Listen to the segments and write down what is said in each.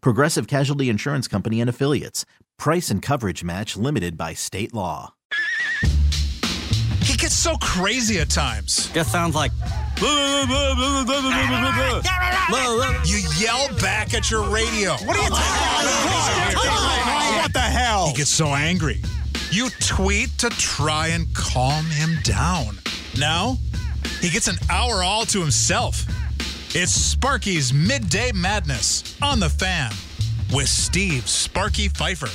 Progressive Casualty Insurance Company and Affiliates. Price and coverage match limited by state law. He gets so crazy at times. Just sounds like. You yell back at your radio. What are you talking about? What the hell? He gets so angry. You tweet to try and calm him down. Now, he gets an hour all to himself. It's Sparky's Midday Madness on the fan with Steve Sparky Pfeiffer.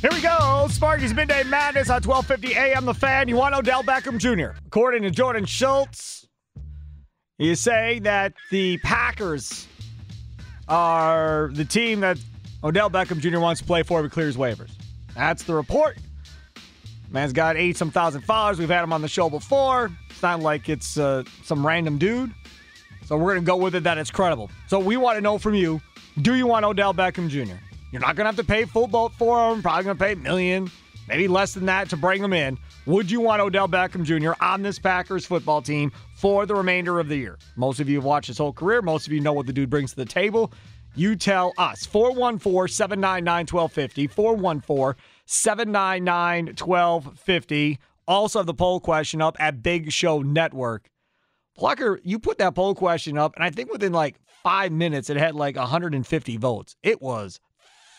Here we go. Sparky's Midday Madness on 1250 AM. The fan. You want Odell Beckham Jr. According to Jordan Schultz, he is saying that the Packers are the team that Odell Beckham Jr. wants to play for if he clears waivers. That's the report. Man's got eight some thousand followers. We've had him on the show before. It's not like it's uh, some random dude. So we're going to go with it that it's credible. So we want to know from you do you want Odell Beckham Jr.? You're not going to have to pay full boat for him. Probably going to pay a million, maybe less than that to bring him in. Would you want Odell Beckham Jr. on this Packers football team for the remainder of the year? Most of you have watched his whole career. Most of you know what the dude brings to the table. You tell us. 414 799 1250. 414 799 1250. Also, have the poll question up at Big Show Network. Plucker, you put that poll question up, and I think within like five minutes, it had like 150 votes. It was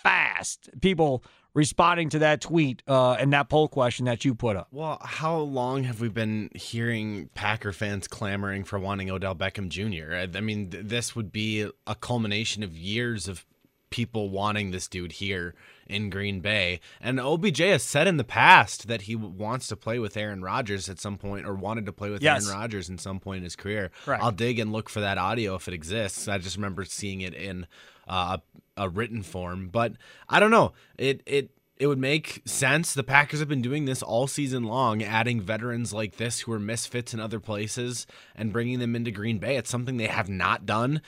fast. People responding to that tweet uh, and that poll question that you put up. Well, how long have we been hearing Packer fans clamoring for wanting Odell Beckham Jr.? I mean, th- this would be a culmination of years of people wanting this dude here in Green Bay. And OBJ has said in the past that he wants to play with Aaron Rodgers at some point or wanted to play with Yes. Aaron Rodgers in some point in his career. I'll dig and look for that audio if it exists. I just remember seeing it in uh, a, a written form, but I don't know. It it it would make sense. The Packers have been doing this all season long, adding veterans like this who are misfits in other places and bringing them into Green Bay. It's something they have not done.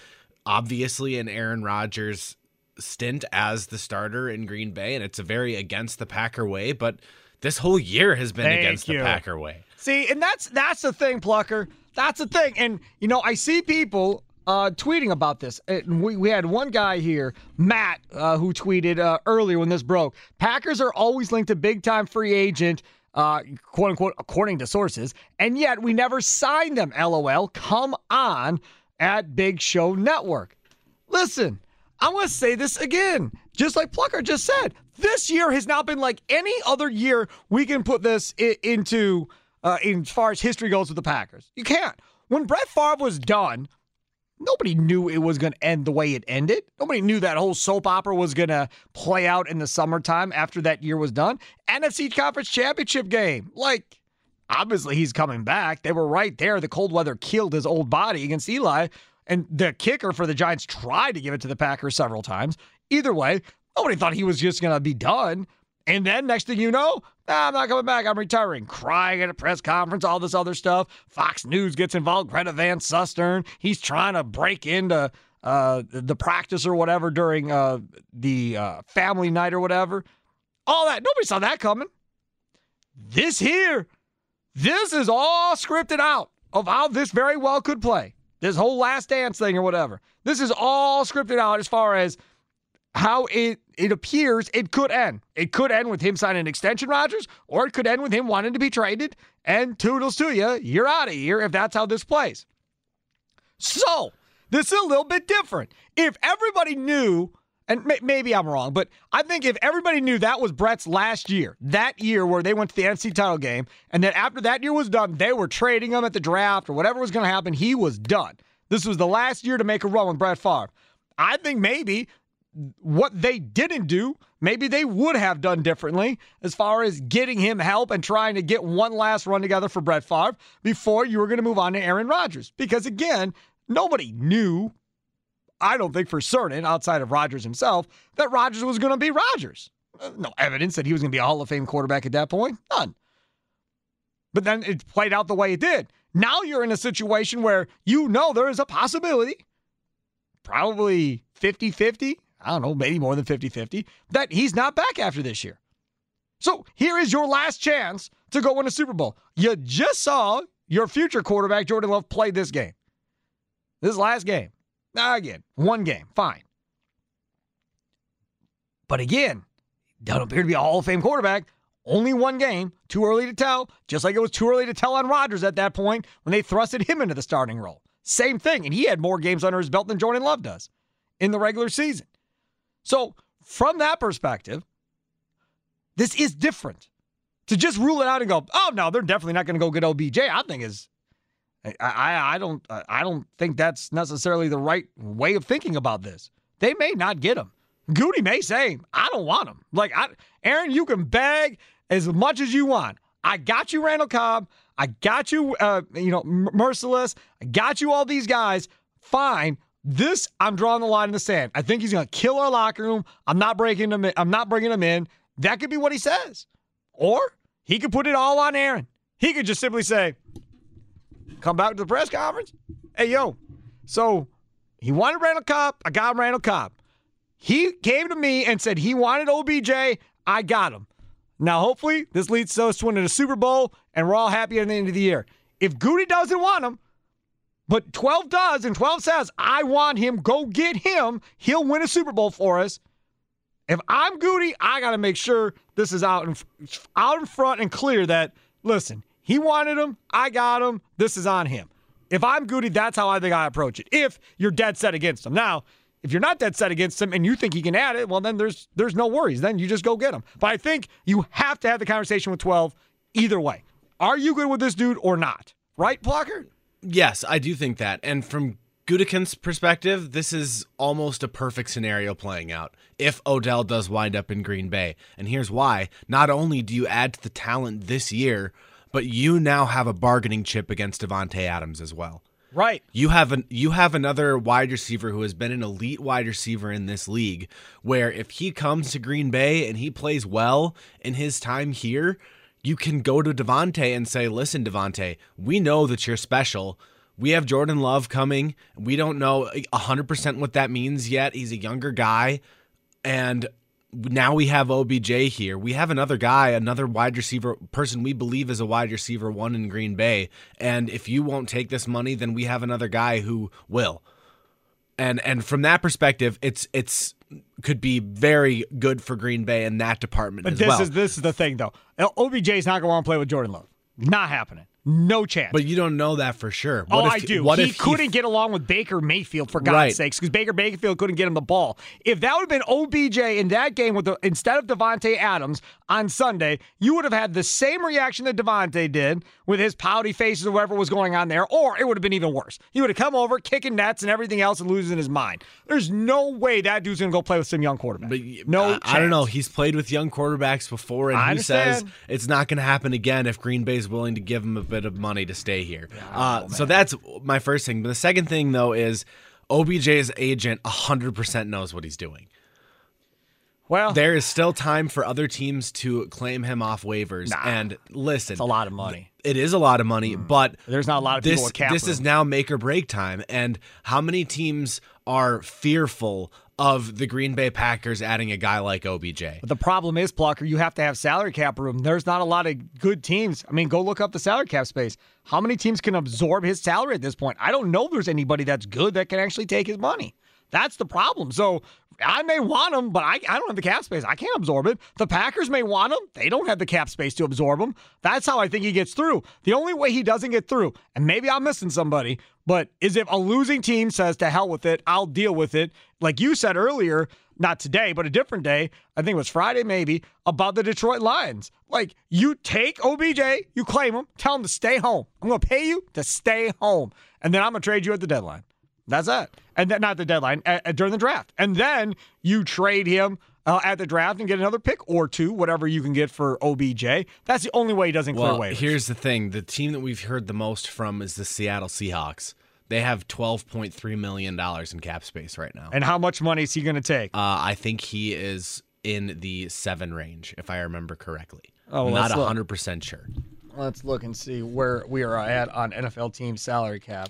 Obviously, in Aaron Rodgers' stint as the starter in Green Bay, and it's a very against the Packer way, but this whole year has been Thank against you. the Packer way. See, and that's that's the thing, Plucker. That's the thing. And you know, I see people uh, tweeting about this. And we, we had one guy here, Matt, uh, who tweeted uh, earlier when this broke. Packers are always linked to big time free agent, uh, quote unquote, according to sources, and yet we never signed them. LOL. Come on, at Big Show Network. Listen, I'm going to say this again. Just like Plucker just said, this year has not been like any other year we can put this i- into, uh, in as far as history goes with the Packers. You can't. When Brett Favre was done, nobody knew it was going to end the way it ended. Nobody knew that whole soap opera was going to play out in the summertime after that year was done. NFC Conference Championship game. Like, obviously he's coming back. They were right there. The cold weather killed his old body against Eli. And the kicker for the Giants tried to give it to the Packers several times. Either way, nobody thought he was just going to be done. And then next thing you know, "Nah, I'm not coming back. I'm retiring. Crying at a press conference, all this other stuff. Fox News gets involved. Greta Van Susteren. He's trying to break into uh, the practice or whatever during uh, the uh, family night or whatever. All that. Nobody saw that coming. This here, this is all scripted out of how this very well could play. This whole last dance thing or whatever. This is all scripted out as far as how it it appears it could end. It could end with him signing an extension, Rodgers, or it could end with him wanting to be traded and toodles to you. You're out of here if that's how this plays. So, this is a little bit different. If everybody knew and may- maybe I'm wrong, but I think if everybody knew that was Brett's last year, that year where they went to the NFC title game, and then after that year was done, they were trading him at the draft or whatever was going to happen, he was done. This was the last year to make a run with Brett Favre. I think maybe what they didn't do, maybe they would have done differently as far as getting him help and trying to get one last run together for Brett Favre before you were going to move on to Aaron Rodgers. Because again, nobody knew I don't think for certain, outside of Rodgers himself, that Rodgers was going to be Rodgers. Uh, no evidence that he was going to be a Hall of Fame quarterback at that point. None. But then it played out the way it did. Now you're in a situation where you know there is a possibility, probably 50 50, I don't know, maybe more than 50 50, that he's not back after this year. So here is your last chance to go win a Super Bowl. You just saw your future quarterback, Jordan Love, play this game. This last game. Again, one game, fine. But again, doesn't appear to be a Hall of Fame quarterback. Only one game, too early to tell, just like it was too early to tell on Rodgers at that point when they thrusted him into the starting role. Same thing, and he had more games under his belt than Jordan Love does in the regular season. So, from that perspective, this is different. To just rule it out and go, oh no, they're definitely not going to go get OBJ. I think is I, I, I don't I don't think that's necessarily the right way of thinking about this. They may not get him. Goody may say, I don't want him. Like I, Aaron, you can beg as much as you want. I got you, Randall Cobb. I got you, uh, you know, Marcedes. I got you all these guys. Fine. This, I'm drawing the line in the sand. I think he's going to kill our locker room. I'm not breaking him. In. I'm not bringing him in. That could be what he says, or he could put it all on Aaron. He could just simply say, come back to the press conference. Hey, yo. So he wanted Randall Cobb. I got him Randall Cobb. He came to me and said he wanted OBJ. I got him. Now, hopefully, this leads to us winning a Super Bowl and we're all happy at the end of the year. If Goody doesn't want him, but 12 does, and 12 says, I want him, go get him, he'll win a Super Bowl for us. If I'm Goody, I got to make sure this is out in, out in front and clear that, listen, he wanted him. I got him. This is on him. If I'm Goody, that's how I think I approach it. If you're dead set against him. Now, if you're not dead set against him and you think he can add it, well, then there's there's no worries. Then you just go get him. But I think you have to have the conversation with 12 either way. Are you good with this dude or not? Right, Plucker? Yes, I do think that. And from Gutekunst's perspective, this is almost a perfect scenario playing out if Odell does wind up in Green Bay. And here's why. Not only do you add to the talent this year, but you now have a bargaining chip against Davante Adams as well. Right. You have an you have another wide receiver who has been an elite wide receiver in this league where if he comes to Green Bay and he plays well in his time here, you can go to Davante and say, "Listen, Davante, we know that you're special. We have Jordan Love coming. We don't know 100% what that means yet. He's a younger guy and now we have OBJ here. We have another guy, another wide receiver person we believe is a wide receiver one in Green Bay. And if you won't take this money, then we have another guy who will. And and from that perspective, it's it's could be very good for Green Bay in that department but this well. is this is the thing though. OBJ is not going to want to play with Jordan Love. Not happening. No chance. But you don't know that for sure. What oh, if, I do. What he if couldn't get along with Baker Mayfield for God's Right. sakes, because Baker Mayfield couldn't get him the ball. If that would have been OBJ in that game with the instead of Davante Adams on Sunday, you would have had the same reaction that Davante did with his pouty faces or whatever was going on there, or it would have been even worse. He would have come over kicking nets and everything else and losing his mind. There's no way that dude's gonna go play with some young quarterback. But no, I, I don't know. He's played with young quarterbacks before, and I he says it's not going to happen again if Green Bay's willing to give him a bit of money to stay here. uh, so that's my first thing. But the second thing, though, is OBJ's agent 100% knows what he's doing. Well, There is still time for other teams to claim him off waivers. And listen, it's a lot of money. It is a lot of money, mm. but There's not a lot of this people with this is now make or break time. And how many teams are fearful of the Green Bay Packers adding a guy like OBJ? But the problem is, Plucker, you have to have salary cap room. There's not a lot of good teams. I mean, go look up the salary cap space. How many teams can absorb his salary at this point? I don't know if there's anybody that's good that can actually take his money. That's the problem. So I may want him, but I, I don't have the cap space. I can't absorb it. The Packers may want him. They don't have the cap space to absorb him. That's how I think he gets through. The only way he doesn't get through, and maybe I'm missing somebody, but is if a losing team says, to hell with it, I'll deal with it. Like you said earlier, not today, but a different day. I think it was Friday, maybe, about the Detroit Lions. Like, you take OBJ, you claim him, tell him to stay home. I'm going to pay you to stay home. And then I'm going to trade you at the deadline. That's it. And then, not the deadline, at, at- during the draft. And then you trade him uh, at the draft and get another pick or two, whatever you can get for OBJ. That's the only way he doesn't clear Well, waivers. here's the thing: the team that we've heard the most from is the Seattle Seahawks. They have twelve point three million dollars in cap space right now. and how much money is he going to take? Uh, I think he is in the seven range, if I remember correctly. Oh, well, not let's look. hundred percent sure. Let's look and see where we are at on NFL team salary cap.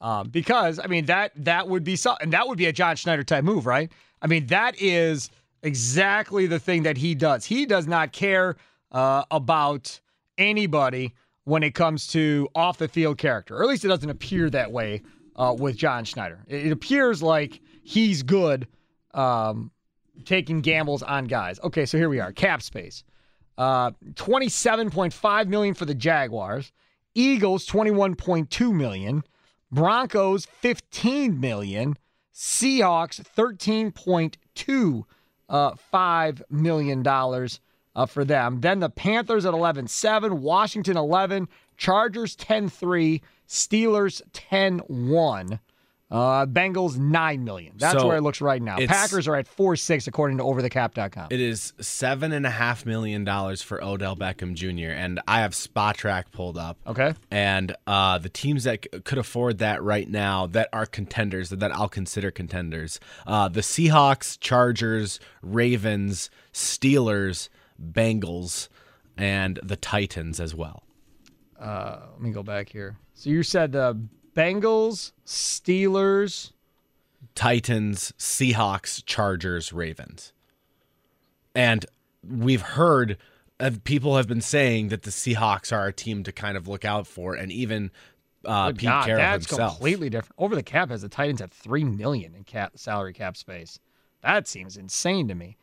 Um, because I mean that that would be so, and that would be a John Schneider type move, right? I mean that is exactly the thing that he does. He does not care uh, about anybody when it comes to off the field character, or at least it doesn't appear that way uh, with John Schneider. It, it appears like he's good um, taking gambles on guys. Okay, so here we are, cap space. Uh, 27.5 million for the Jaguars. Eagles 21.2 million. Broncos 15 million. Seahawks 13.2 uh, million dollars uh, for them. Then the Panthers at 11.7, Washington 11, Chargers 10.3, Steelers 10.1. Uh, Bengals nine million. That's So, where it looks right now. Packers are at four six according to OverTheCap.com. It is seven and a half million dollars for Odell Beckham Jr. and I have Spotrac pulled up. Okay. And uh, the teams that c- could afford that right now, that are contenders, that I'll consider contenders, uh, the Seahawks, Chargers, Ravens, Steelers, Bengals, and the Titans as well. Let me go back here. So you said the Bengals, Steelers. Titans, Seahawks, Chargers, Ravens. And we've heard uh, people have been saying that the Seahawks are a team to kind of look out for, and even uh, Pete God, Carroll that's himself. completely different. Over the cap has the Titans at three million in cap salary cap space. That seems insane to me.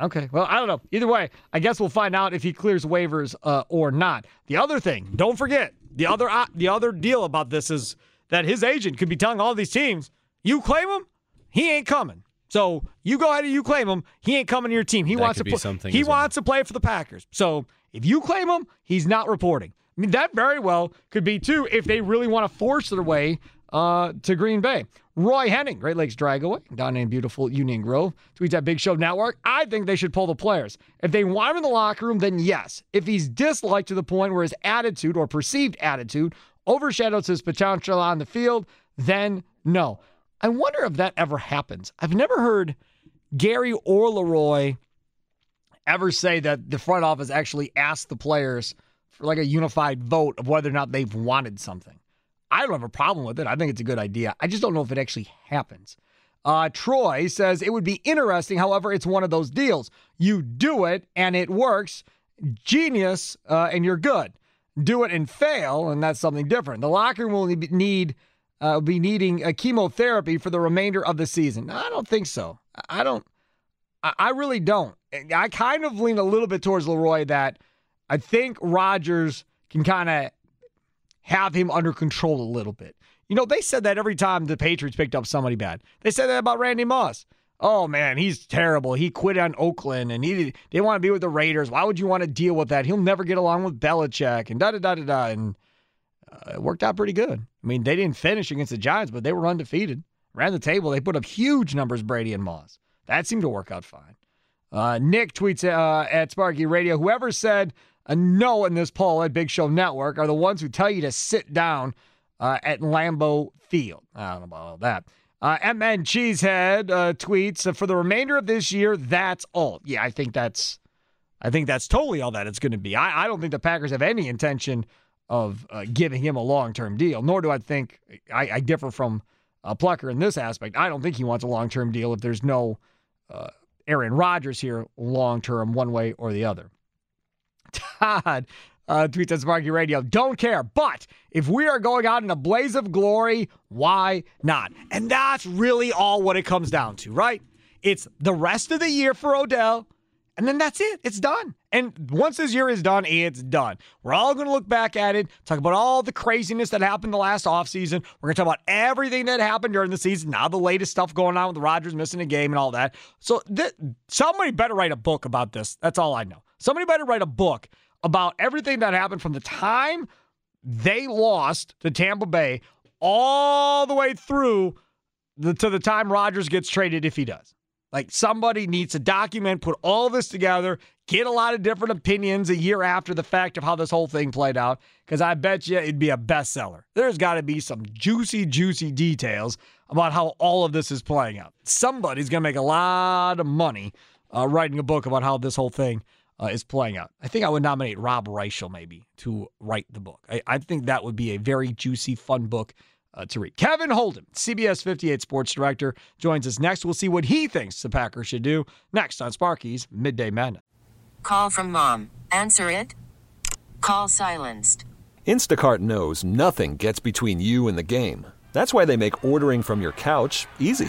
Okay, well, I don't know. Either way, I guess we'll find out if he clears waivers uh, or not. The other thing, don't forget the other uh, the other deal about this is that his agent could be telling all these teams, "You claim him, he ain't coming." So you go ahead and you claim him. He ain't coming to your team. He That wants to be pl- something He as well. wants to play for the Packers. So if you claim him, he's not reporting. I mean, that very well could be too if they really want to force their way uh, to Green Bay. Roy Henning, Great Lakes Dragaway, down in beautiful Union Grove, tweets at Big Show Network. I think they should pull the players. If they want him in the locker room, then yes. If he's disliked to the point where his attitude or perceived attitude overshadows his potential on the field, then no. I wonder if that ever happens. I've never heard Gary or Leroy ever say that the front office actually asked the players for like a unified vote of whether or not they've wanted something. I don't have a problem with it. I think it's a good idea. I just don't know if it actually happens. Uh, Troy says it would be interesting. However, it's one of those deals. You do it and it works. Genius, uh, and you're good. Do it and fail, and that's something different. The locker room will need uh, be needing a chemotherapy for the remainder of the season. I don't think so. I don't. I I really don't. I kind of lean a little bit towards Leroy that I think Rodgers can kind of have him under control a little bit. You know, they said that every time the Patriots picked up somebody bad. They said that about Randy Moss. Oh man, he's terrible. He quit on Oakland and he they want to be with the Raiders. Why would you want to deal with that? He'll never get along with Belichick and da da da da da. And uh, it worked out pretty good. I mean, they didn't finish against the Giants, but they were undefeated. Ran the table. They put up huge numbers, Brady and Moss. That seemed to work out fine. Uh, Nick tweets uh, at Sparky Radio Whoever said a no in this poll at Big Show Network are the ones who tell you to sit down uh, at Lambeau Field. I don't know about all that. Uh, MN Cheesehead uh, tweets for the remainder of this year. That's all. Yeah, I think that's, I think that's totally all that it's going to be. I, I don't think the Packers have any intention of uh, giving him a long term deal. Nor do I think I, I differ from uh, Plucker in this aspect. I don't think he wants a long term deal if there's no uh, Aaron Rodgers here long term, one way or the other. Todd uh, tweets at Sparky Radio. Don't care, but if we are going out in a blaze of glory, why not? And that's really all what it comes down to, right? It's the rest of the year for Odell, and then that's it. It's done. And once this year is done, it's done. We're all going to look back at it, talk about all the craziness that happened the last offseason. We're going to talk about everything that happened during the season, now the latest stuff going on with Rodgers missing a game and all that. So th- somebody better write a book about this. That's all I know. Somebody better write a book about everything that happened from the time they lost to Tampa Bay all the way through the, to the time Rodgers gets traded if he does. Like somebody needs to document, put all this together, get a lot of different opinions a year after the fact of how this whole thing played out. Because I bet you it'd be a bestseller. There's got to be some juicy, juicy details about how all of this is playing out. Somebody's going to make a lot of money uh, writing a book about how this whole thing uh, is playing out. I think I would nominate Rob Reischel maybe to write the book. I, I think that would be a very juicy, fun book uh, to read. Kevin Holden, CBS 58 sports director, joins us next. We'll see what he thinks the Packers should do next on Sparky's Midday Madness. Call from mom. Answer it. Call silenced. Instacart knows nothing gets between you and the game. That's why they make ordering from your couch easy.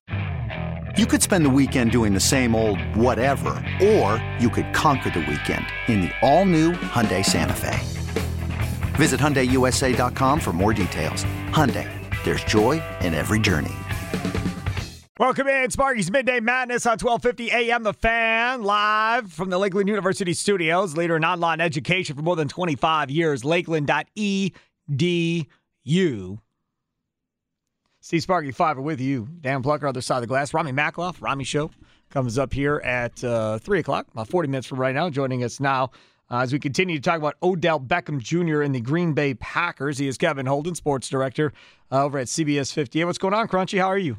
You could spend the weekend doing the same old whatever, or you could conquer the weekend in the all-new Hyundai Santa Fe. Visit HyundaiUSA.com for more details. Hyundai, there's joy in every journey. Welcome in, Sparky's Midday Madness on 1250 AM The Fan, live from the Lakeland University studios, leader in online education for more than 25 years, lakeland.edu. Steve Sparky Fiver with you. Dan Plucker, other side of the glass. Rami Makloff, Rami Show, comes up here at uh, 3 o'clock, about 40 minutes from right now, joining us now uh, as we continue to talk about Odell Beckham Jr. and the Green Bay Packers. He is Kevin Holden, sports director uh, over at CBS 58. What's going on, Crunchy? How are you?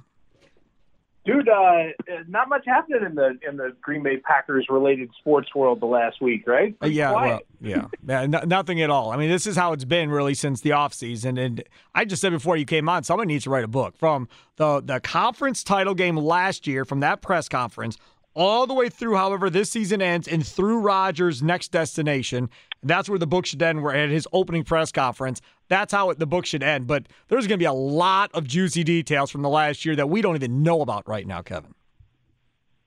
Dude, uh, not much happening in the in the Green Bay Packers related sports world the last week, right? Uh, yeah, well, yeah, yeah, no, nothing at all. I mean, this is how it's been really since the offseason. And I just said before you came on, someone needs to write a book from the the conference title game last year, from that press conference all the way through, however, this season ends and through Rodgers' next destination. That's where the book should end. We're at his opening press conference. That's how it, the book should end. But there's going to be a lot of juicy details from the last year that we don't even know about right now, Kevin.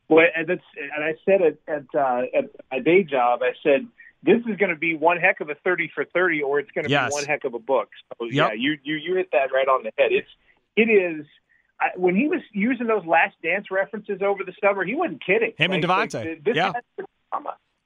Well, and, that's, and I said it at, uh, at my day job. I said this is going to be one heck of a thirty for thirty, or it's going to yes. be one heck of a book. So yep. yeah, you you you hit that right on the head. It's it is I, when he was using those Last Dance references over the summer, he wasn't kidding. Him like, and Davante. Like, this yeah.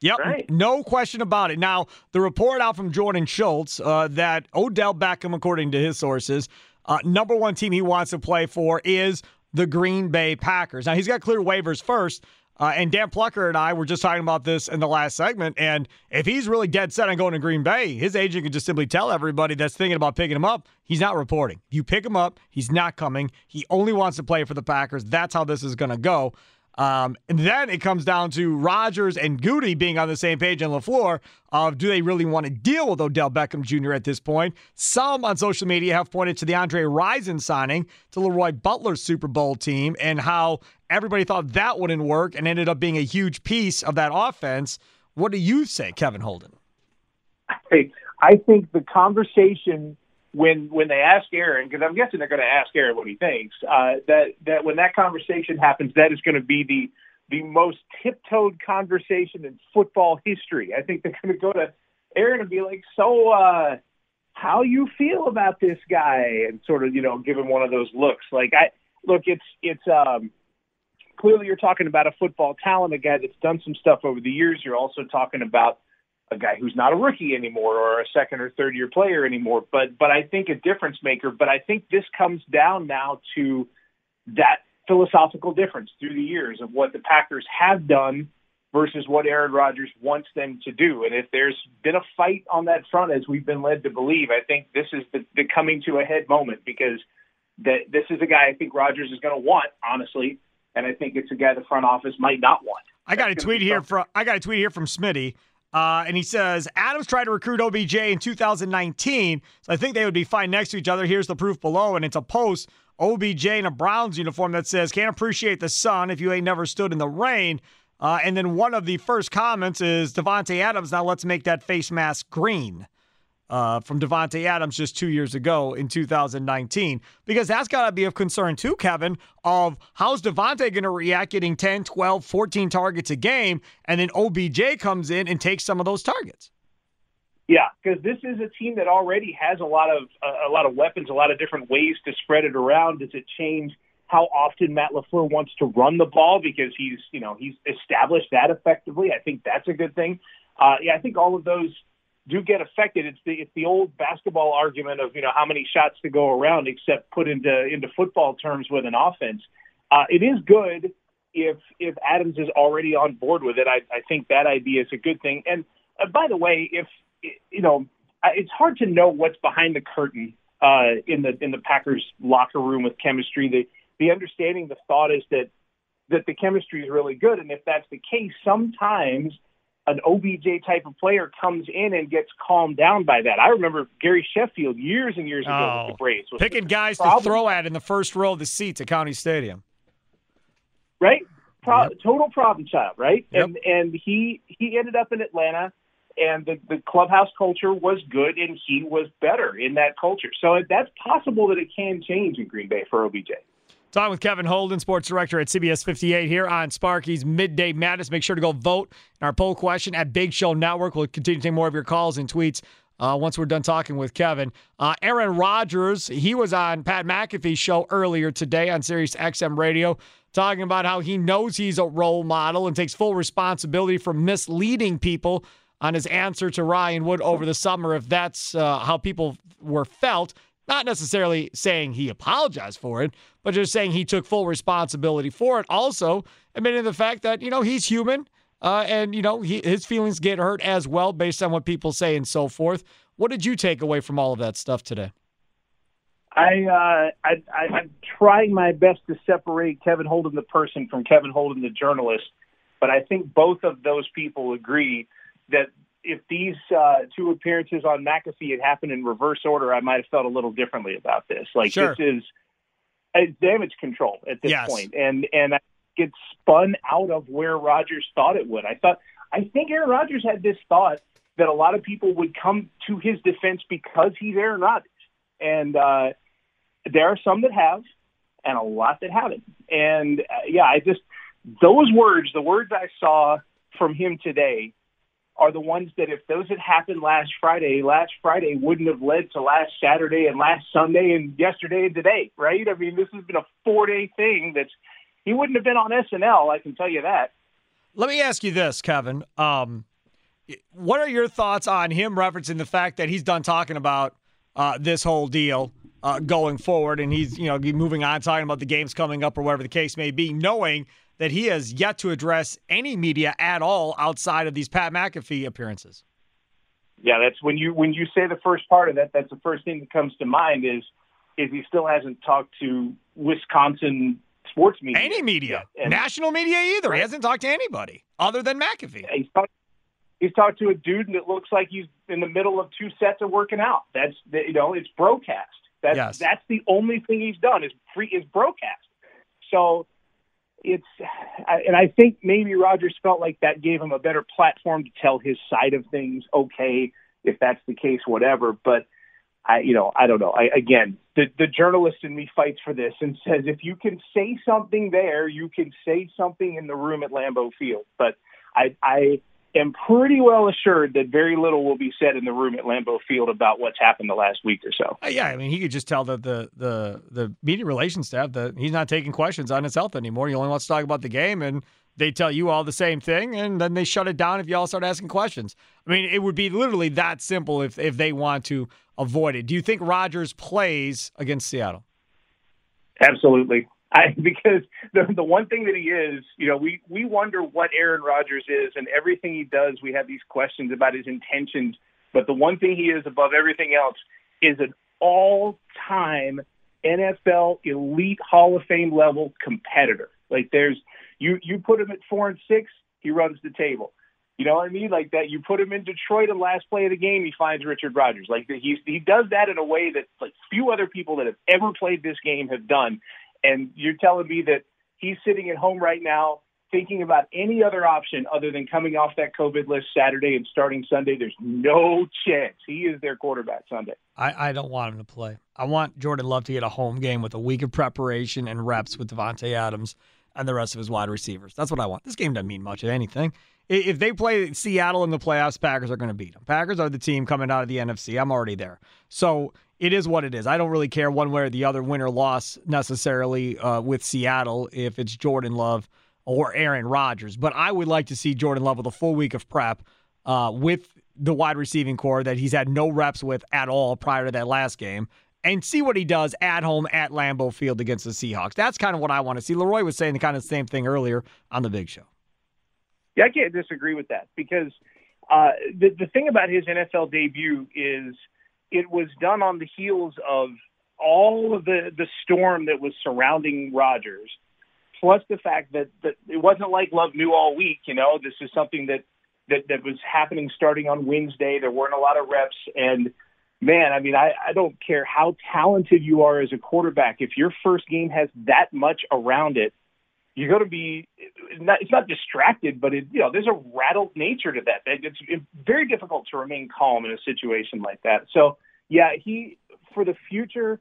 Yep, right. no question about it. Now, the report out from Jordan Schultz uh, that Odell Beckham, according to his sources, uh, number one team he wants to play for is the Green Bay Packers. Now, he's got clear waivers first. Uh, and Dan Plucker and I were just talking about this in the last segment. And if he's really dead set on going to Green Bay, his agent can just simply tell everybody that's thinking about picking him up, he's not reporting. You pick him up, he's not coming. He only wants to play for the Packers. That's how this is going to go. Um, and then it comes down to Rodgers and Goody being on the same page and LaFleur of do they really want to deal with Odell Beckham Jr. at this point? Some on social media have pointed to the Andre Rison signing to Leroy Butler's Super Bowl team and how everybody thought that wouldn't work and ended up being a huge piece of that offense. What do you say, Kevin Holden? I, I think the conversation when when they ask Aaron, because I'm guessing they're going to ask Aaron what he thinks, uh, that that when that conversation happens, that is going to be the the most tiptoed conversation in football history. I think they're going to go to Aaron and be like, "So, uh, how you feel about this guy?" and sort of you know give him one of those looks. Like I look, it's it's um, clearly you're talking about a football talent, a guy that's done some stuff over the years. You're also talking about a guy who's not a rookie anymore or a second or third year player anymore, but but I think a difference maker. But I think this comes down now to that philosophical difference through the years of what the Packers have done versus what Aaron Rodgers wants them to do. And if there's been a fight on that front, as we've been led to believe, I think this is the, the coming to a head moment because that this is a guy I think Rodgers is going to want, honestly, and I think it's a guy the front office might not want. I got a tweet here from I got a tweet here from Smitty. Uh, and he says Adams tried to recruit OBJ in 2019, so I think they would be fine next to each other. Here's the proof below, and it's a post OBJ in a Browns uniform that says "Can't appreciate the sun if you ain't never stood in the rain." Uh, and then one of the first comments is Davante Adams. Now let's make that face mask green uh, from Davante Adams just two years ago in 2019, because that's got to be of concern too, Kevin. Of how's Davante going to react getting 10, 12, 14 targets a game, and then OBJ comes in and takes some of those targets. Yeah, because this is a team that already has a lot of uh, a lot of weapons, a lot of different ways to spread it around. Does it change how often Matt LaFleur wants to run the ball because he's you know he's established that effectively? I think that's a good thing. Uh, yeah, I think all of those do get affected. It's the it's the old basketball argument of you know how many shots to go around, except put into into football terms with an offense. Uh, it is good if if Adams is already on board with it. I, I think that idea is a good thing. And uh, by the way, if you know, it's hard to know what's behind the curtain uh, in the in the Packers locker room with chemistry. The the understanding, the thought is that that the chemistry is really good, and if that's the case, sometimes an OBJ type of player comes in and gets calmed down by that. I remember Gary Sheffield years and years ago oh, with the oh, Braves. Picking guys problem. to throw at in the first row of the seats at County Stadium. Right? Pro- yep. Total problem child, right? Yep. And and he he ended up in Atlanta and the, the clubhouse culture was good and he was better in that culture. So that's possible that it can change in Green Bay for OBJ. Talking with Kevin Holden, sports director at CBS 58 here on Sparky's Midday Madness. Make sure to go vote in our poll question at Big Show Network. We'll continue to take more of your calls and tweets uh, once we're done talking with Kevin. Uh, Aaron Rodgers, he was on Pat McAfee's show earlier today on Sirius XM Radio, talking about how he knows he's a role model and takes full responsibility for misleading people on his answer to Ryan Wood over the summer, if that's uh, how people were felt. Not necessarily saying he apologized for it, but just saying he took full responsibility for it. Also, admitting the fact that, you know, he's human uh, and, you know, he, his feelings get hurt as well based on what people say and so forth. What did you take away from all of that stuff today? I, uh, I, I I'm trying my best to separate Kevin Holden the person from Kevin Holden the journalist, but I think both of those people agree that if these uh, two appearances on McAfee had happened in reverse order, I might have felt a little differently about this. Like sure. this is a damage control at this yes. point, and and I get spun out of where Rodgers thought it would. I thought I think Aaron Rodgers had this thought that a lot of people would come to his defense because he's Aaron Rodgers, and uh, there are some that have, and a lot that haven't. And uh, yeah, I just those words, the words I saw from him today are the ones that if those had happened last Friday, last Friday wouldn't have led to last Saturday and last Sunday and yesterday and today, right? I mean, this has been a four day thing that's he wouldn't have been on SNL, I can tell you that. Let me ask you this, Kevin. Um, what are your thoughts on him referencing the fact that he's done talking about uh, this whole deal uh, going forward, and he's you know moving on, talking about the games coming up or whatever the case may be, knowing that he has yet to address any media at all outside of these Pat McAfee appearances. Yeah, that's when you when you say the first part of that. That's the first thing that comes to mind is is he still hasn't talked to Wisconsin sports media, any media, and, national media either. Right. He hasn't talked to anybody other than McAfee. He's talked, he's talked to a dude that looks like he's in the middle of two sets of working out. That's you know it's broadcast. That's yes. that's the only thing he's done is free is broadcast. So it's and I think maybe Rodgers felt like that gave him a better platform to tell his side of things. Okay, if that's the case, whatever. But I, you know, I don't know. I again, the the journalist in me fights for this and says if you can say something there, you can say something in the room at Lambeau Field. But I I am pretty well assured that very little will be said in the room at Lambeau Field about what's happened the last week or so. Uh, yeah, I mean, he could just tell the the the, the media relations staff that he's not taking questions on his health anymore. He only wants to talk about the game and they tell you all the same thing, and then they shut it down if you all start asking questions. I mean, it would be literally that simple if if they want to avoid it. Do you think Rodgers plays against Seattle? Absolutely. I, because the the one thing that he is, you know, we we wonder what Aaron Rodgers is, and everything he does, we have these questions about his intentions. But the one thing he is above everything else is an all-time NFL elite Hall of Fame level competitor. Like there's you you put him at four and six, he runs the table. You know what I mean? Like that. You put him in Detroit, and last play of the game, he finds Richard Rodgers. Like he he does that in a way that like few other people that have ever played this game have done. And you're telling me that he's sitting at home right now thinking about any other option other than coming off that COVID list Saturday and starting Sunday. There's no chance he is their quarterback Sunday. I, I don't want him to play. I want Jordan Love to get a home game with a week of preparation and reps with Davante Adams and the rest of his wide receivers. That's what I want. This game doesn't mean much of anything. If they play Seattle in the playoffs, Packers are going to beat them. Packers are the team coming out of the NFC. I'm already there. So it is what it is. I don't really care one way or the other, win or loss necessarily uh, with Seattle if it's Jordan Love or Aaron Rodgers. But I would like to see Jordan Love with a full week of prep uh, with the wide receiving core that he's had no reps with at all prior to that last game and see what he does at home at Lambeau Field against the Seahawks. That's kind of what I want to see. Leroy was saying the kind of same thing earlier on the big show. I can't disagree with that because uh, the the thing about his NFL debut is it was done on the heels of all of the the storm that was surrounding Rodgers, plus the fact that that it wasn't like Love knew all week. You know, this is something that that that was happening starting on Wednesday. There weren't a lot of reps and. Man, I mean, I, I don't care how talented you are as a quarterback. If your first game has that much around it, you're going to be not, it's not distracted, but it, you know, there's a rattled nature to that. It's very difficult to remain calm in a situation like that. So, yeah, he for the future,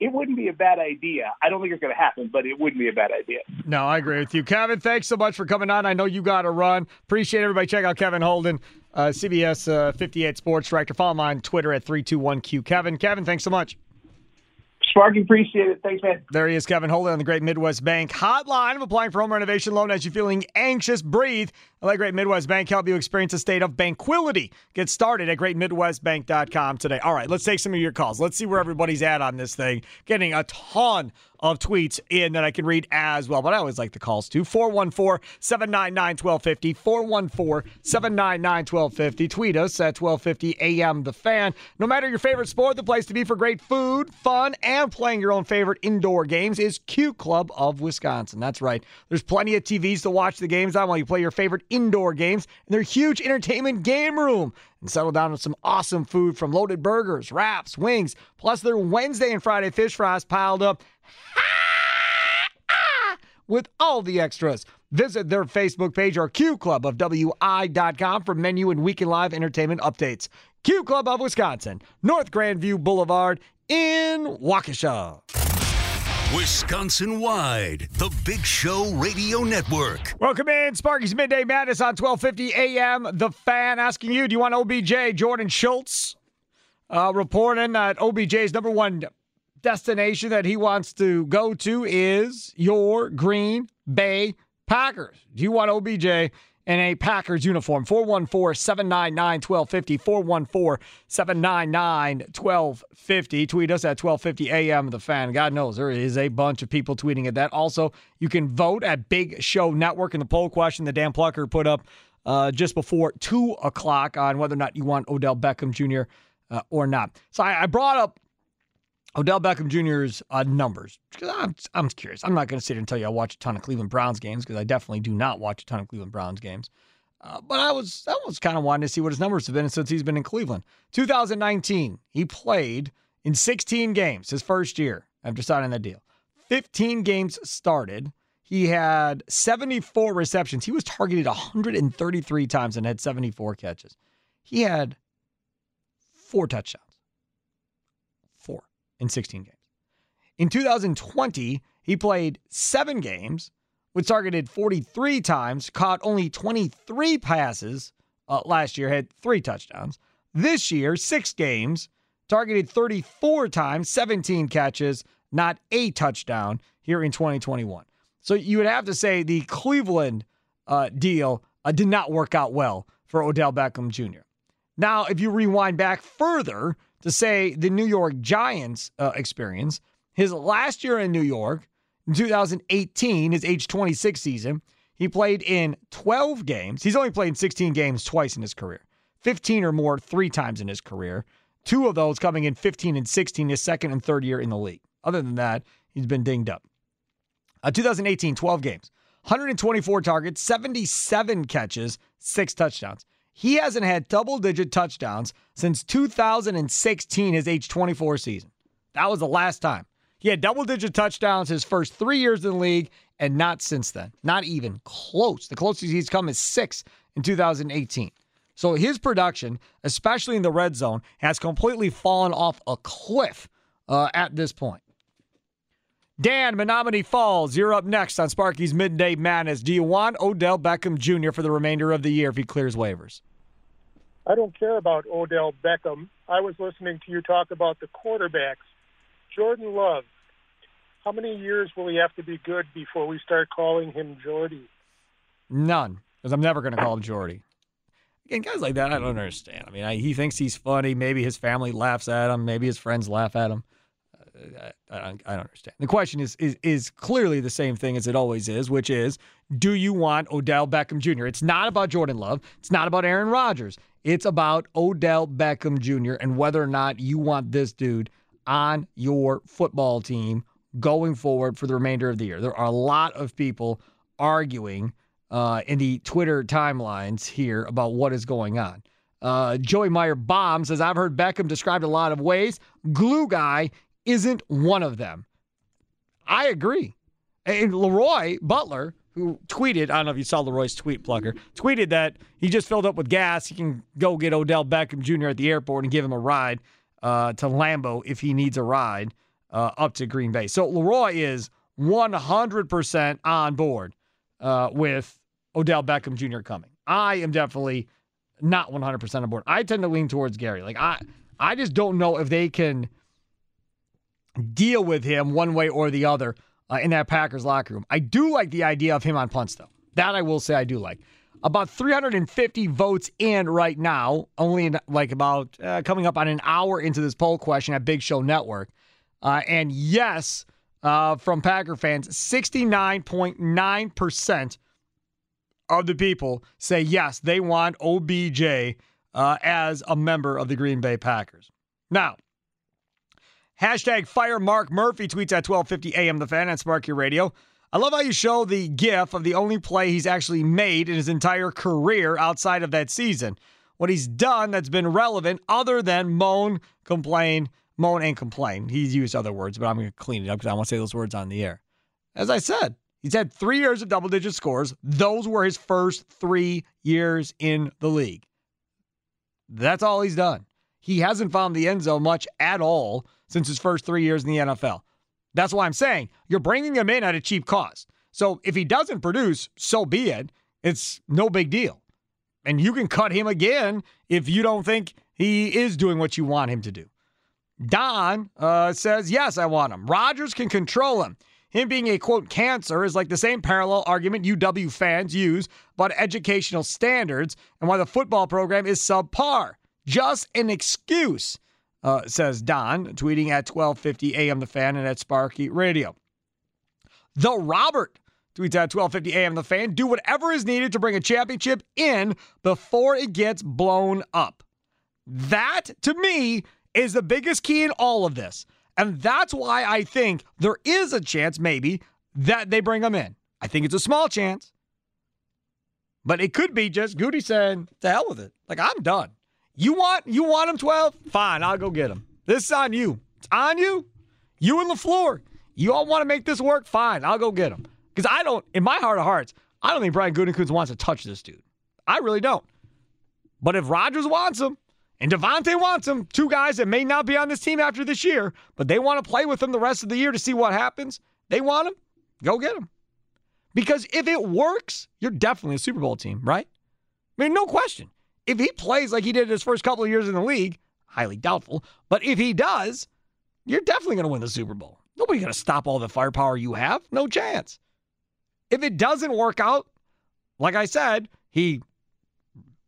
it wouldn't be a bad idea. I don't think it's going to happen, but it wouldn't be a bad idea. No, I agree with you, Kevin. Thanks so much for coming on. I know you got to run. Appreciate everybody. Check out Kevin Holden, uh, CBS uh, 58 Sports Director. Follow him on Twitter at 321Q. Kevin, Kevin, thanks so much. Sparky, appreciate it. Thanks, man. There he is, Kevin Holden on the Great Midwest Bank hotline of applying for home renovation loan as you're feeling anxious. Breathe. Let Great Midwest Bank help you experience a state of banquility. Get started at greatmidwestbank.com today. All right, let's take some of your calls. Let's see where everybody's at on this thing. Getting a ton of tweets in that I can read as well. But I always like the calls too. 414 799 1250. 414 799 1250. Tweet us at 1250 AM The Fan. No matter your favorite sport, the place to be for great food, fun, and playing your own favorite indoor games is Q Club of Wisconsin. That's right. There's plenty of TVs to watch the games on while you play your favorite indoor games in their huge entertainment game room and settle down with some awesome food from loaded burgers, wraps, wings, plus their Wednesday and Friday fish fries piled up with all the extras. Visit their Facebook page or Q Club of WI.com for menu and weekend live entertainment updates. Q Club of Wisconsin, North Grandview Boulevard in Waukesha. Wisconsin wide, the Big Show Radio Network. Welcome in, Sparky's Midday Madness on 1250 AM. The fan asking you, do you want OBJ? Jordan Schultz uh, reporting that OBJ's number one destination that he wants to go to is your Green Bay Packers. Do you want OBJ in a Packers uniform? 414 799 1250. 414 799 1250. Tweet us at 1250 AM The Fan. God knows there is a bunch of people tweeting at that. Also, you can vote at Big Show Network in the poll question that Dan Plucker put up uh, just before 2 o'clock on whether or not you want Odell Beckham Jr. Uh, or not. So I, I brought up Odell Beckham Jr.'s uh, numbers. I'm, I'm curious. I'm not going to sit here and tell you I watch a ton of Cleveland Browns games because I definitely do not watch a ton of Cleveland Browns games. Uh, but I was I was kind of wanting to see what his numbers have been since he's been in Cleveland. 2019, he played in 16 games his first year after signing that deal. 15 games started. He had 74 receptions. He was targeted 133 times and had 74 catches. He had four touchdowns in 16 games. In 2020, he played seven games, was targeted 43 times, caught only 23 passes uh, last year, had three touchdowns. This year, six games, targeted 34 times, 17 catches, not a touchdown here in 2021. So you would have to say the Cleveland uh, deal uh, did not work out well for Odell Beckham Jr. Now, if you rewind back further to say the New York Giants uh, experience, his last year in New York, in 2018, his age 26 season, he played in 12 games. He's only played in 16 games twice in his career, 15 or more three times in his career. Two of those coming in 15 and 16, his second and third year in the league. Other than that, he's been dinged up. Uh, 2018, 12 games, 124 targets, 77 catches, six touchdowns. He hasn't had double digit touchdowns since 2016, his age 24 season. That was the last time. He had double digit touchdowns his first three years in the league, and not since then. Not even close. The closest he's come is six in 2018. So his production, especially in the red zone, has completely fallen off a cliff uh, at this point. Dan, Menomonee Falls, you're up next on Sparky's Midday Madness. Do you want Odell Beckham Jr. for the remainder of the year if he clears waivers? I don't care about Odell Beckham. I was listening to you talk about the quarterbacks. Jordan Love, how many years will he have to be good before we start calling him Jordy? None, because I'm never going to call him Jordy. Again, guys like that, I don't understand. I mean, I, he thinks he's funny. Maybe his family laughs at him. Maybe his friends laugh at him. I, I, I don't understand. The question is, is is clearly the same thing as it always is, which is, do you want Odell Beckham Jr.? It's not about Jordan Love. It's not about Aaron Rodgers. It's about Odell Beckham Jr. and whether or not you want this dude on your football team going forward for the remainder of the year. There are a lot of people arguing uh, in the Twitter timelines here about what is going on. Uh, Joey Meyer Bomb says, I've heard Beckham described a lot of ways. Glue guy isn't one of them. I agree. And Leroy Butler, who tweeted, I don't know if you saw Leroy's tweet Plucker, tweeted that he just filled up with gas. He can go get Odell Beckham Jr. at the airport and give him a ride uh, to Lambeau if he needs a ride uh, up to Green Bay. So Leroy is 100% on board uh, with Odell Beckham Jr. coming. I am definitely not 100% on board. I tend to lean towards Gary. Like I, I just don't know if they can deal with him one way or the other uh, in that Packers locker room. I do like the idea of him on punts, though. That I will say I do like. About 350 votes in right now, only in, like about uh, coming up on an hour into this poll question at Big Show Network. Uh, and yes, uh, from Packer fans, 69.9% of the people say yes, they want OBJ uh, as a member of the Green Bay Packers. Now, hashtag fire Mark Murphy tweets at 1250 AM The Fan and Sparky Radio. I love how you show the gif of the only play he's actually made in his entire career outside of that season. What he's done that's been relevant other than moan, complain, moan, and complain. He's used other words, but I'm going to clean it up because I want to say those words on the air. As I said, he's had three years of double digit scores. Those were his first three years in the league. That's all he's done. He hasn't found the end zone much at all since his first three years in the NFL. That's why I'm saying you're bringing him in at a cheap cost. So if he doesn't produce, so be it. It's no big deal. And you can cut him again if you don't think he is doing what you want him to do. Don uh, says, yes, I want him. Rodgers can control him. Him being a quote cancer is like the same parallel argument UW fans use about educational standards and why the football program is subpar. Just an excuse, uh, says Don, tweeting at 1250 AM The Fan and at Sparky Radio. The Robert tweets at 1250 AM The Fan. Do whatever is needed to bring a championship in before it gets blown up. That, to me, is the biggest key in all of this. And that's why I think there is a chance, maybe, that they bring them in. I think it's a small chance. But it could be just Goody saying, to hell with it. Like, I'm done. You want you want him 12? Fine, I'll go get him. This is on you. It's on you. You and LaFleur. You all want to make this work? Fine, I'll go get him. Because I don't, in my heart of hearts, I don't think Brian Gutekunst wants to touch this dude. I really don't. But if Rodgers wants him, and Davante wants him, two guys that may not be on this team after this year, but they want to play with him the rest of the year to see what happens. They want him, go get him. Because if it works, you're definitely a Super Bowl team, right? I mean, no question. If he plays like he did his first couple of years in the league, highly doubtful, but if he does, you're definitely going to win the Super Bowl. Nobody's going to stop all the firepower you have. No chance. If it doesn't work out, like I said, he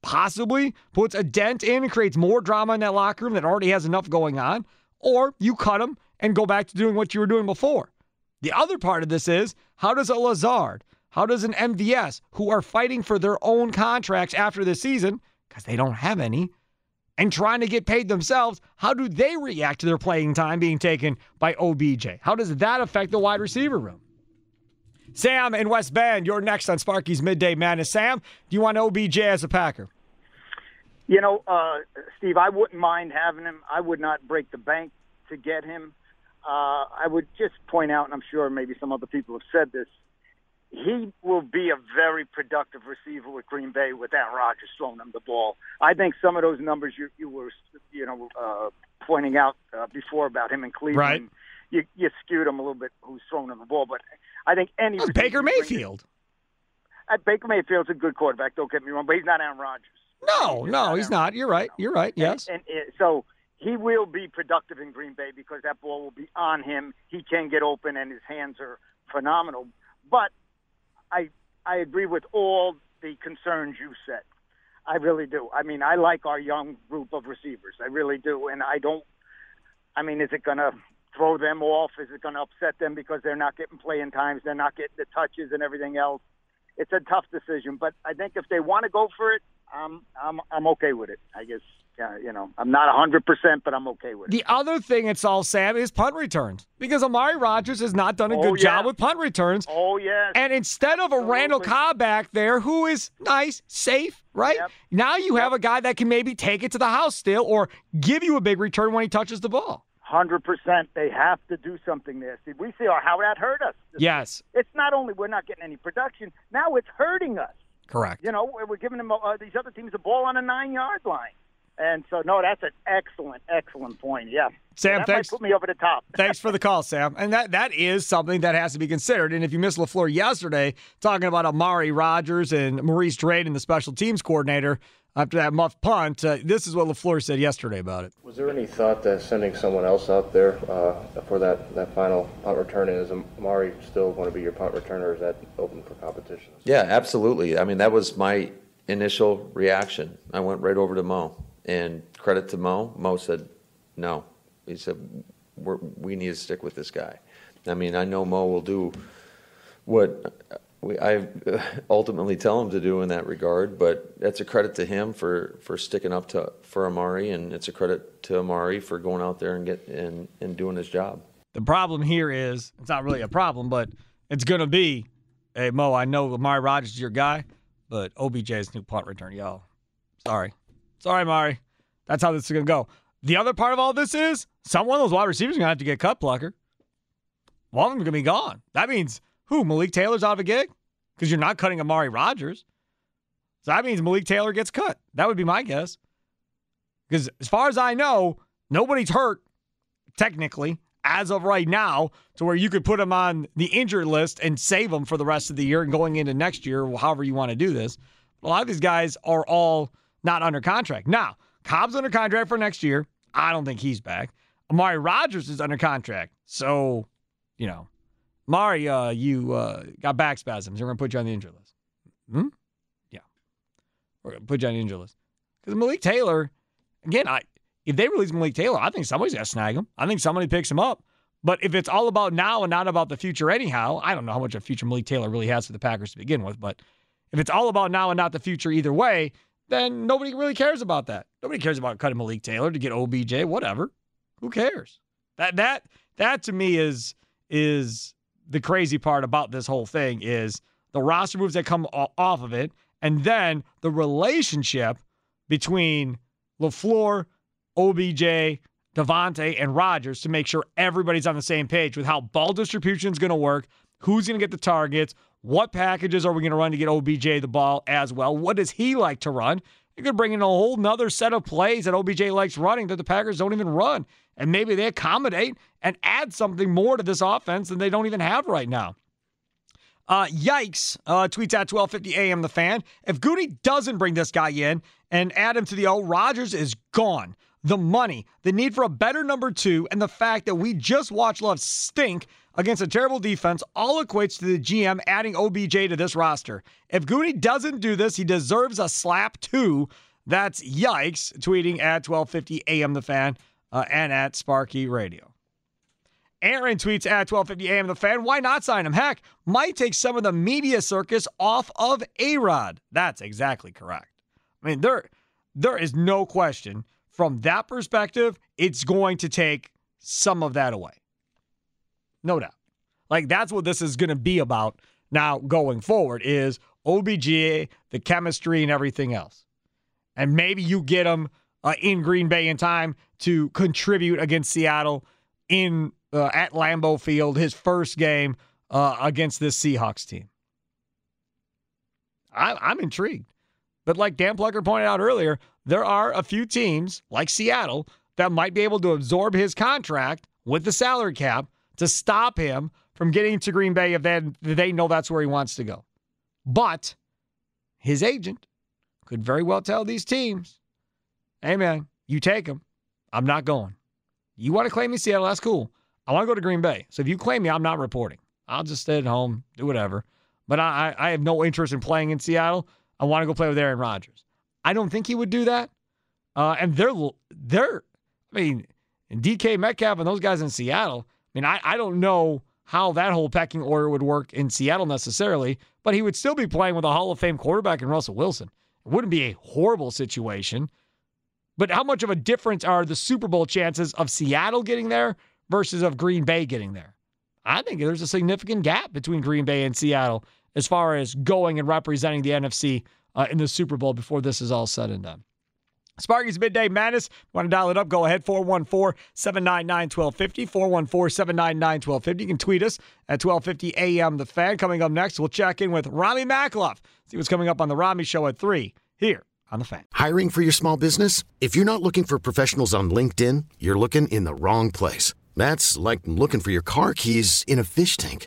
possibly puts a dent in and creates more drama in that locker room that already has enough going on, or you cut him and go back to doing what you were doing before. The other part of this is how does a Lazard, how does an MVS, who are fighting for their own contracts after this season, because they don't have any, and trying to get paid themselves, how do they react to their playing time being taken by OBJ? How does that affect the wide receiver room? Sam in West Bend, you're next on Sparky's Midday Madness. Sam, do you want OBJ as a Packer? You know, uh, Steve, I wouldn't mind having him. I would not break the bank to get him. Uh, I would just point out, and I'm sure maybe some other people have said this, he will be a very productive receiver with Green Bay with Aaron Rodgers throwing him the ball. I think some of those numbers you, you were, you know, uh, pointing out uh, before about him in Cleveland, Right. you, you skewed him a little bit who's throwing him the ball. But I think any receiver Baker Mayfield. Uh, Baker Mayfield's a good quarterback. Don't get me wrong, but he's not Aaron Rodgers. No, no, he's not. You're right. You're right. Yes. And, and uh, so he will be productive in Green Bay because that ball will be on him. He can get open, and his hands are phenomenal. But I I agree with all the concerns you said. I really do. I mean, I like our young group of receivers. I really do, and I don't. I mean, is it going to throw them off? Is it going to upset them because they're not getting playing times? They're not getting the touches and everything else. It's a tough decision, but I think if they want to go for it, I'm I'm I'm okay with it. I guess uh, you know I'm not hundred percent, but I'm okay with it. The other thing it's all Sam is punt returns because Amari Rodgers has not done a Oh, good yeah. job with punt returns. Oh yes. And instead of a Randall Cobb back there who is nice, safe, right? Now you have a guy that can maybe take it to the house still or give you a big return when he touches the ball. Hundred percent. They have to do something there. See, we see how that hurt us. Yes, It's not only we're not getting any production. Now it's hurting us. Correct. You know, we're giving them uh, these other teams a ball on a nine yard line. And so, no, that's an excellent, excellent point. Yeah, Sam, that thanks. might put me over the top. Thanks for the call, Sam. And that that is something that has to be considered. And if you missed LaFleur yesterday talking about Amari Rodgers and Maurice Drayton, the special teams coordinator, after that muff punt, uh, this is what LaFleur said yesterday about it. Was there any thought that sending someone else out there uh, for that, that final punt return? Is Amari still going to be your punt returner, or is that open for competition? Yeah, absolutely. I mean, that was my initial reaction. I went right over to Mo, and credit to Mo. Mo said, "No." He said, "We need to stick with this guy." I mean, I know Mo will do what we, I ultimately tell him to do in that regard, but that's a credit to him for, for sticking up to for Amari, and it's a credit to Amari for going out there and get and, and doing his job. The problem here is it's not really a problem, but it's going to be, hey, Mo, I know Amari Rodgers is your guy, but OBJ's new punt return, y'all. Sorry. Sorry, Mari. That's how this is going to go. The other part of all this is some one of those wide receivers are going to have to get cut, Plucker. One of them's going to be gone. That means who? Malik Taylor's out of a gig? Because you're not cutting Amari Rodgers. So that means Malik Taylor gets cut. That would be my guess. Because as far as I know, nobody's hurt, technically, as of right now, to where you could put him on the injured list and save him for the rest of the year and going into next year, however you want to do this. A lot of these guys are all not under contract. Now, Cobb's under contract for next year. I don't think he's back. Amari Rodgers is under contract. So, you know, Amari, uh, you uh, got back spasms. We're going to put you on the injured list. Hmm? Yeah. We're going to put you on the injured list. Because Malik Taylor, again, I if they release Malik Taylor, I think somebody's going to snag him. I think somebody picks him up. But if it's all about now and not about the future, anyhow, I don't know how much of a future Malik Taylor really has for the Packers to begin with. But if it's all about now and not the future either way, then nobody really cares about that. Nobody cares about cutting Malik Taylor to get OBJ, whatever. Who cares? That that that to me is is the crazy part about this whole thing is the roster moves that come off of it, and then the relationship between LaFleur, OBJ, Davante, and Rodgers to make sure everybody's on the same page with how ball distribution is going to work, who's going to get the targets, what packages are we going to run to get OBJ the ball as well, what does he like to run. You could bring in a whole nother set of plays that OBJ likes running that the Packers don't even run. And maybe they accommodate and add something more to this offense than they don't even have right now. Uh, yikes, uh, tweets at 1250 AM the fan. If Goody doesn't bring this guy in and add him to the O, Rodgers is gone. The money, the need for a better number two, and the fact that we just watched Love stink against a terrible defense all equates to the GM adding OBJ to this roster. If Gooney doesn't do this, he deserves a slap too. That's yikes. Tweeting at 1250 AM The Fan uh, and at Sparky Radio. Aaron tweets at 1250 AM The Fan. Why not sign him? Heck, might take some of the media circus off of A-Rod. That's exactly correct. I mean, there, there is no question from that perspective, it's going to take some of that away. No doubt. Like that's what this is going to be about now going forward is OBJ, the chemistry and everything else. And maybe you get him uh, in Green Bay in time to contribute against Seattle in uh, at Lambeau Field, his first game uh, against this Seahawks team. I, I'm intrigued. But like Dan Plucker pointed out earlier, there are a few teams like Seattle that might be able to absorb his contract with the salary cap to stop him from getting to Green Bay if they, they know that's where he wants to go. But his agent could very well tell these teams, hey, man, you take him. I'm not going. You want to claim me Seattle? That's cool. I want to go to Green Bay. So if you claim me, I'm not reporting. I'll just stay at home, do whatever. But I, I have no interest in playing in Seattle. I want to go play with Aaron Rodgers. I don't think he would do that. Uh, and they're, they're, I mean, DK Metcalf and those guys in Seattle, mean, I, I don't know how that whole pecking order would work in Seattle necessarily, but he would still be playing with a Hall of Fame quarterback in Russell Wilson. It wouldn't be a horrible situation. But how much of a difference are the Super Bowl chances of Seattle getting there versus of Green Bay getting there? I think there's a significant gap between Green Bay and Seattle as far as going and representing the NFC uh, in the Super Bowl before this is all said and done. Sparky's Midday Madness. Want to dial it up? Go ahead. 414 799 1250. 414 799 1250. You can tweet us at 1250 AM The Fan. Coming up next, we'll check in with Rami Makloff. See what's coming up on The Rami Show at 3 here on The Fan. Hiring for your small business? If you're not looking for professionals on LinkedIn, you're looking in the wrong place. That's like looking for your car keys in a fish tank.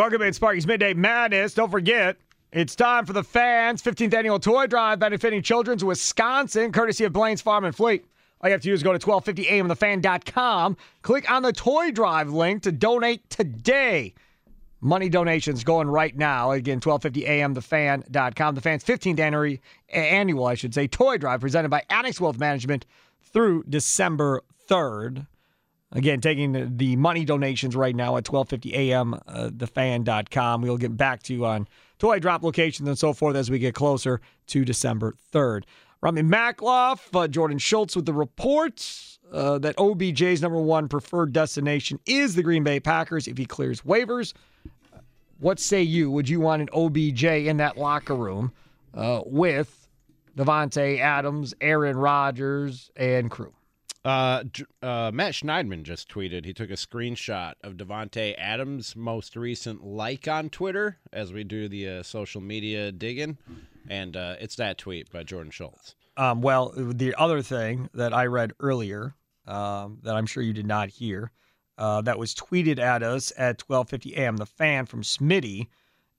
Welcome in Sparky's Midday Madness. Don't forget, it's time for the fans' 15th annual toy drive benefiting Children's Wisconsin, courtesy of Blaine's Farm and Fleet. All you have to do is go to 1250amthefan.com, click on the toy drive link to donate today. Money donations going right now. Again, 1250amthefan.com. The fans' 15th annual, annual, I should say, toy drive presented by Annex Wealth Management through December 3rd. Again, taking the- money donations right now at 1250 a.m. Uh, thefan.com. We'll get back to you on toy drop locations and so forth as we get closer to December 3rd. Rami Makloff, uh, Jordan Schultz with the reports uh, that OBJ's number one preferred destination is the Green Bay Packers if he clears waivers. What say you? Would you want an OBJ in that locker room uh, with Davante Adams, Aaron Rodgers, and crew? Uh, uh, Matt Schneidman just tweeted. He took a screenshot of Davante Adams' most recent like on Twitter as we do the uh, social media digging, and uh, it's that tweet by Jordan Schultz. Um, well, the other thing that I read earlier um, that I'm sure you did not hear uh, that was tweeted at us at 12:50 a.m. The fan from Smitty.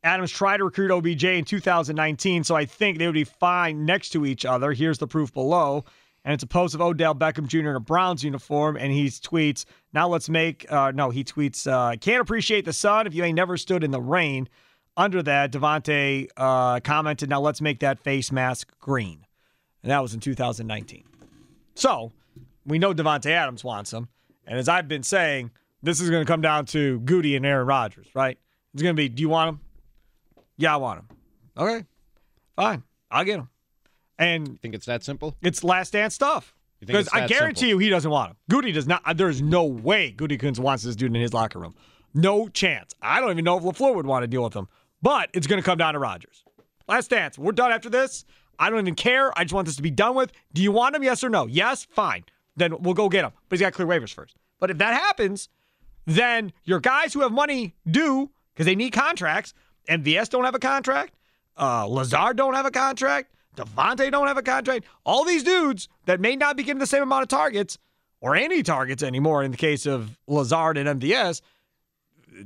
Adams tried to recruit OBJ in 2019, so I think they would be fine next to each other. Here's the proof below. And it's a post of Odell Beckham Jr. in a Browns uniform, and he tweets, Now let's make, uh, no, he tweets, uh, Can't appreciate the sun if you ain't never stood in the rain. Under that, Davante uh, commented, Now let's make that face mask green. And that was in 2019. So we know Davante Adams wants him. And as I've been saying, this is going to come down to Goody and Aaron Rodgers, right? It's going to be, do you want him? Yeah, I want him. Okay, fine. I'll get him. And think it's that simple? It's last dance stuff. Because I guarantee simple? you he doesn't want him. Goody does not. There's no way Gutekunst wants this dude in his locker room. No chance. I don't even know if LaFleur would want to deal with him. But it's going to come down to Rodgers. Last dance. We're done after this. I don't even care. I just want this to be done with. Do you want him? Yes or no? Yes? Fine. Then we'll go get him. But he's got clear waivers first. But if that happens, then your guys who have money do because they need contracts. And VS don't have a contract. Uh, Lazard don't have a contract. Davante don't have a contract. All these dudes that may not be getting the same amount of targets or any targets anymore in the case of Lazard and MVS.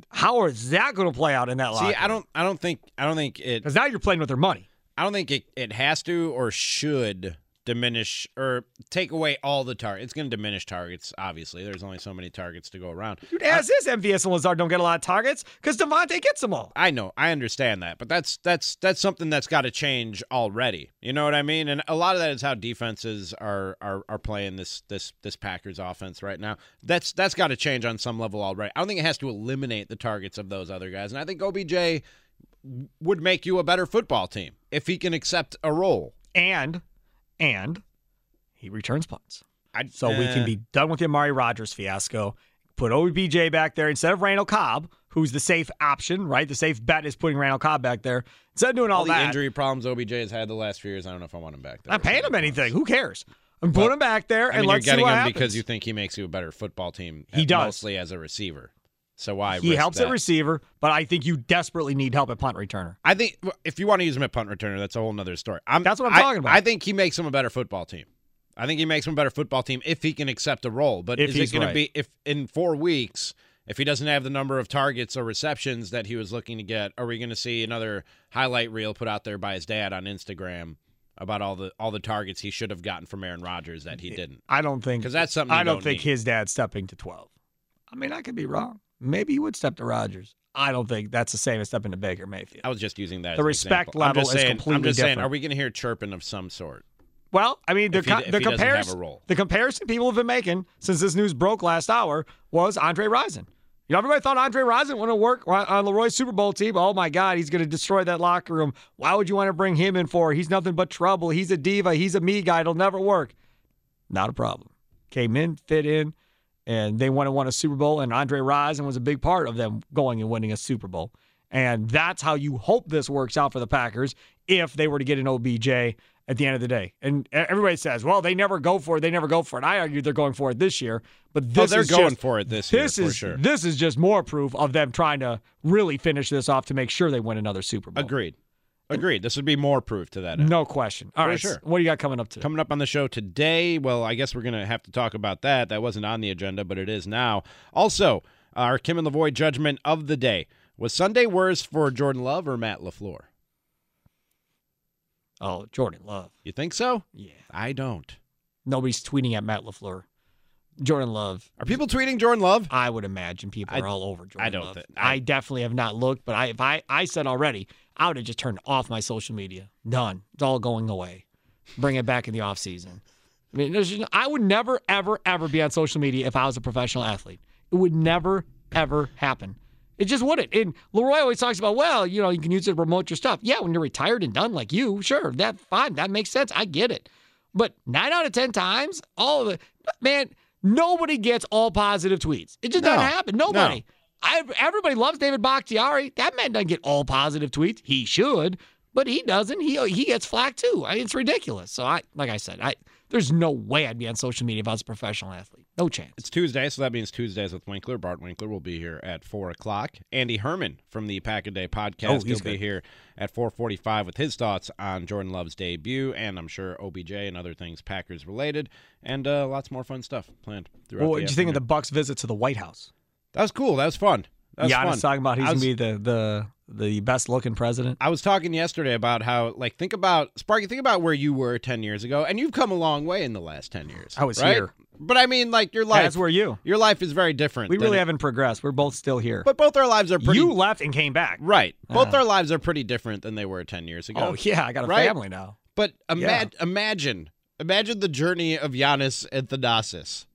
How is that going to play out in that See, I don't, I don't think, I don't think it. Because now you're playing with their money. I don't think it, it has to or should diminish or take away all the targets. It's going to diminish targets. Obviously, there's only so many targets to go around. Dude, as uh, is MVS and Lazard don't get a lot of targets because Davante gets them all. I know, I understand that, but that's that's that's something that's got to change already. You know what I mean? And a lot of that is how defenses are are, are playing this this this Packers offense right now. That's that's got to change on some level already. I don't think it has to eliminate the targets of those other guys, and I think OBJ would make you a better football team if he can accept a role. And and he returns punts. I, So we can uh, be done with the Amari Rodgers fiasco. Put OBJ back there instead of Randall Cobb, who's the safe option, right? The safe bet is putting Randall Cobb back there. Instead of doing all, all the that, injury problems OBJ has had the last few years. I don't know if I want him back there. I'm paying him anything. Who cares? I'm putting him back there I and mean, you're let's see getting what him happens. because you think he makes you a better football team. He does. mostly as a receiver. So why he helps that? at receiver, but I think you desperately need help at punt returner. I think if you want to use him at punt returner, that's a whole nother story. I'm, That's what I'm I- talking about. I think he makes him a better football team. I think he makes him a better football team if he can accept a role. But If is it going right. to be if in four weeks? If he doesn't have the number of targets or receptions that he was looking to get, are we going to see another highlight reel put out there by his dad on Instagram about all the all the targets he should have gotten from Aaron Rodgers that he didn't? I don't think because that's something I don't, don't think need. his dad's stepping to 12. I mean, I could be wrong. Maybe he would step to Rodgers. I don't think that's the same as stepping to Baker Mayfield. I was just using that. The respect example. Level just is saying, I'm completely just saying, different. are we going to hear chirping of some sort? Well, I mean, the he- the he have a comparison the comparison people have been making since this news broke last hour was Andre Rison. You know, everybody thought Andre Rison wouldn't work on Leroy's Super Bowl team. Oh my God, he's going to destroy that locker room. Why would you want to bring him in for? He's nothing but trouble. He's a diva. He's a me guy. It'll never work. Not a problem. Came in, fit in, and they went and won a Super Bowl. And Andre Rison was a big part of them going and winning a Super Bowl. And that's how you hope this works out for the Packers if they were to get an OBJ at the end of the day. And everybody says, well, they never go for it. They never go for it. I argue they're going for it this year. But oh, this oh, they're is going just- for it this, year This for is sure. this is just more proof of them trying to really finish this off to make sure they win another Super Bowl. Agreed. Agreed. This would be more proof to that. end. No question. All For right, sure. What do you got coming up today? Coming up on the show today, well, I guess we're going to have to talk about that. That wasn't on the agenda, but it is now. Also, our Kim and Lavoy judgment of the day. Was Sunday worse for Jordan Love or Matt LaFleur? Oh, Jordan Love. You think so? Yeah. I don't. Nobody's tweeting at Matt LaFleur. Jordan Love. Are people tweeting Jordan Love? I would imagine people I- are all over Jordan I don't Love. thi- I, I- definitely have not looked, but I if I I said already, I would have just turned off my social media. Done. It's all going away. Bring it back in the off season. I mean, there's, I would never, ever, ever be on social media if I was a professional athlete. It would never, ever happen. It just wouldn't. And Leroy always talks about, well, you know, you can use it to promote your stuff. Yeah, when you're retired and done like you, sure, that fine, that makes sense. I get it. But nine out of ten times, all of it, man, nobody gets all positive tweets. It just No. doesn't happen. Nobody. I, everybody loves David Bakhtiari. That man doesn't get all positive tweets. He should, but he doesn't. He he gets flack too. I, it's ridiculous. So I, like I said, I there's no way I'd be on social media if I was a professional athlete. No chance. It's Tuesday, so that means Tuesdays with Winkler. Bart Winkler will be here at four o'clock. Andy Herman from the Pack a Day podcast. Oh, He'll be here at four forty-five with his thoughts on Jordan Love's debut, and I'm sure OBJ and other things Packers related, and uh, lots more fun stuff planned throughout. Well, what did you think of the. Bucks visit to the White House? That was cool. That was fun. That was Giannis fun. talking about he's I gonna be the the the best looking president. I was talking yesterday about how, like, think about Sparky. Think about where you were ten years ago, and you've come a long way in the last ten years. I was right? here. but I mean, like, your life. As were you. Your life is very different. We really it- haven't progressed. We're both still here. But both our lives are pretty. you left and came back. Right. Both Uh. our lives are pretty different than they were 10 years ago. Oh yeah, I got a Right? family now. But Yeah. imagine, imagine the journey of Giannis and Thanasis.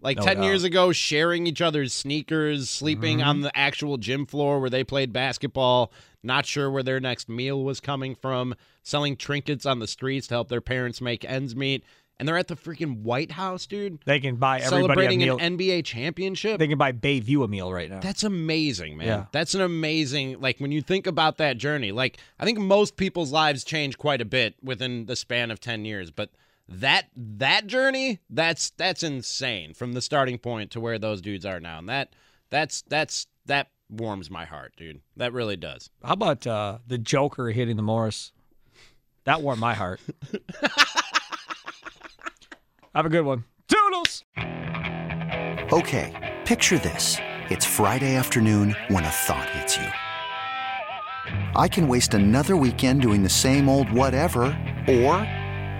Like No 10 doubt. years ago, sharing each other's sneakers, sleeping Mm-hmm. on the actual gym floor where they played basketball, not sure where their next meal was coming from, selling trinkets on the streets to help their parents make ends meet. And they're at the freaking White House, dude. They can buy everybody a Celebrating an NBA championship. they can buy Bayview a meal right now. That's amazing, man. Yeah. That's an amazing like when you think about that journey. Like I think most people's lives change quite a bit within the span of 10 years, but that that journey, that's that's insane from the starting point to where those dudes are now. And that that's that's that warms my heart, dude. That really does. How about uh, the Joker hitting the Morris? That warmed my heart. Have a good one. Toodles. Okay, picture this. It's Friday afternoon when a thought hits you. I can waste another weekend doing the same old whatever, or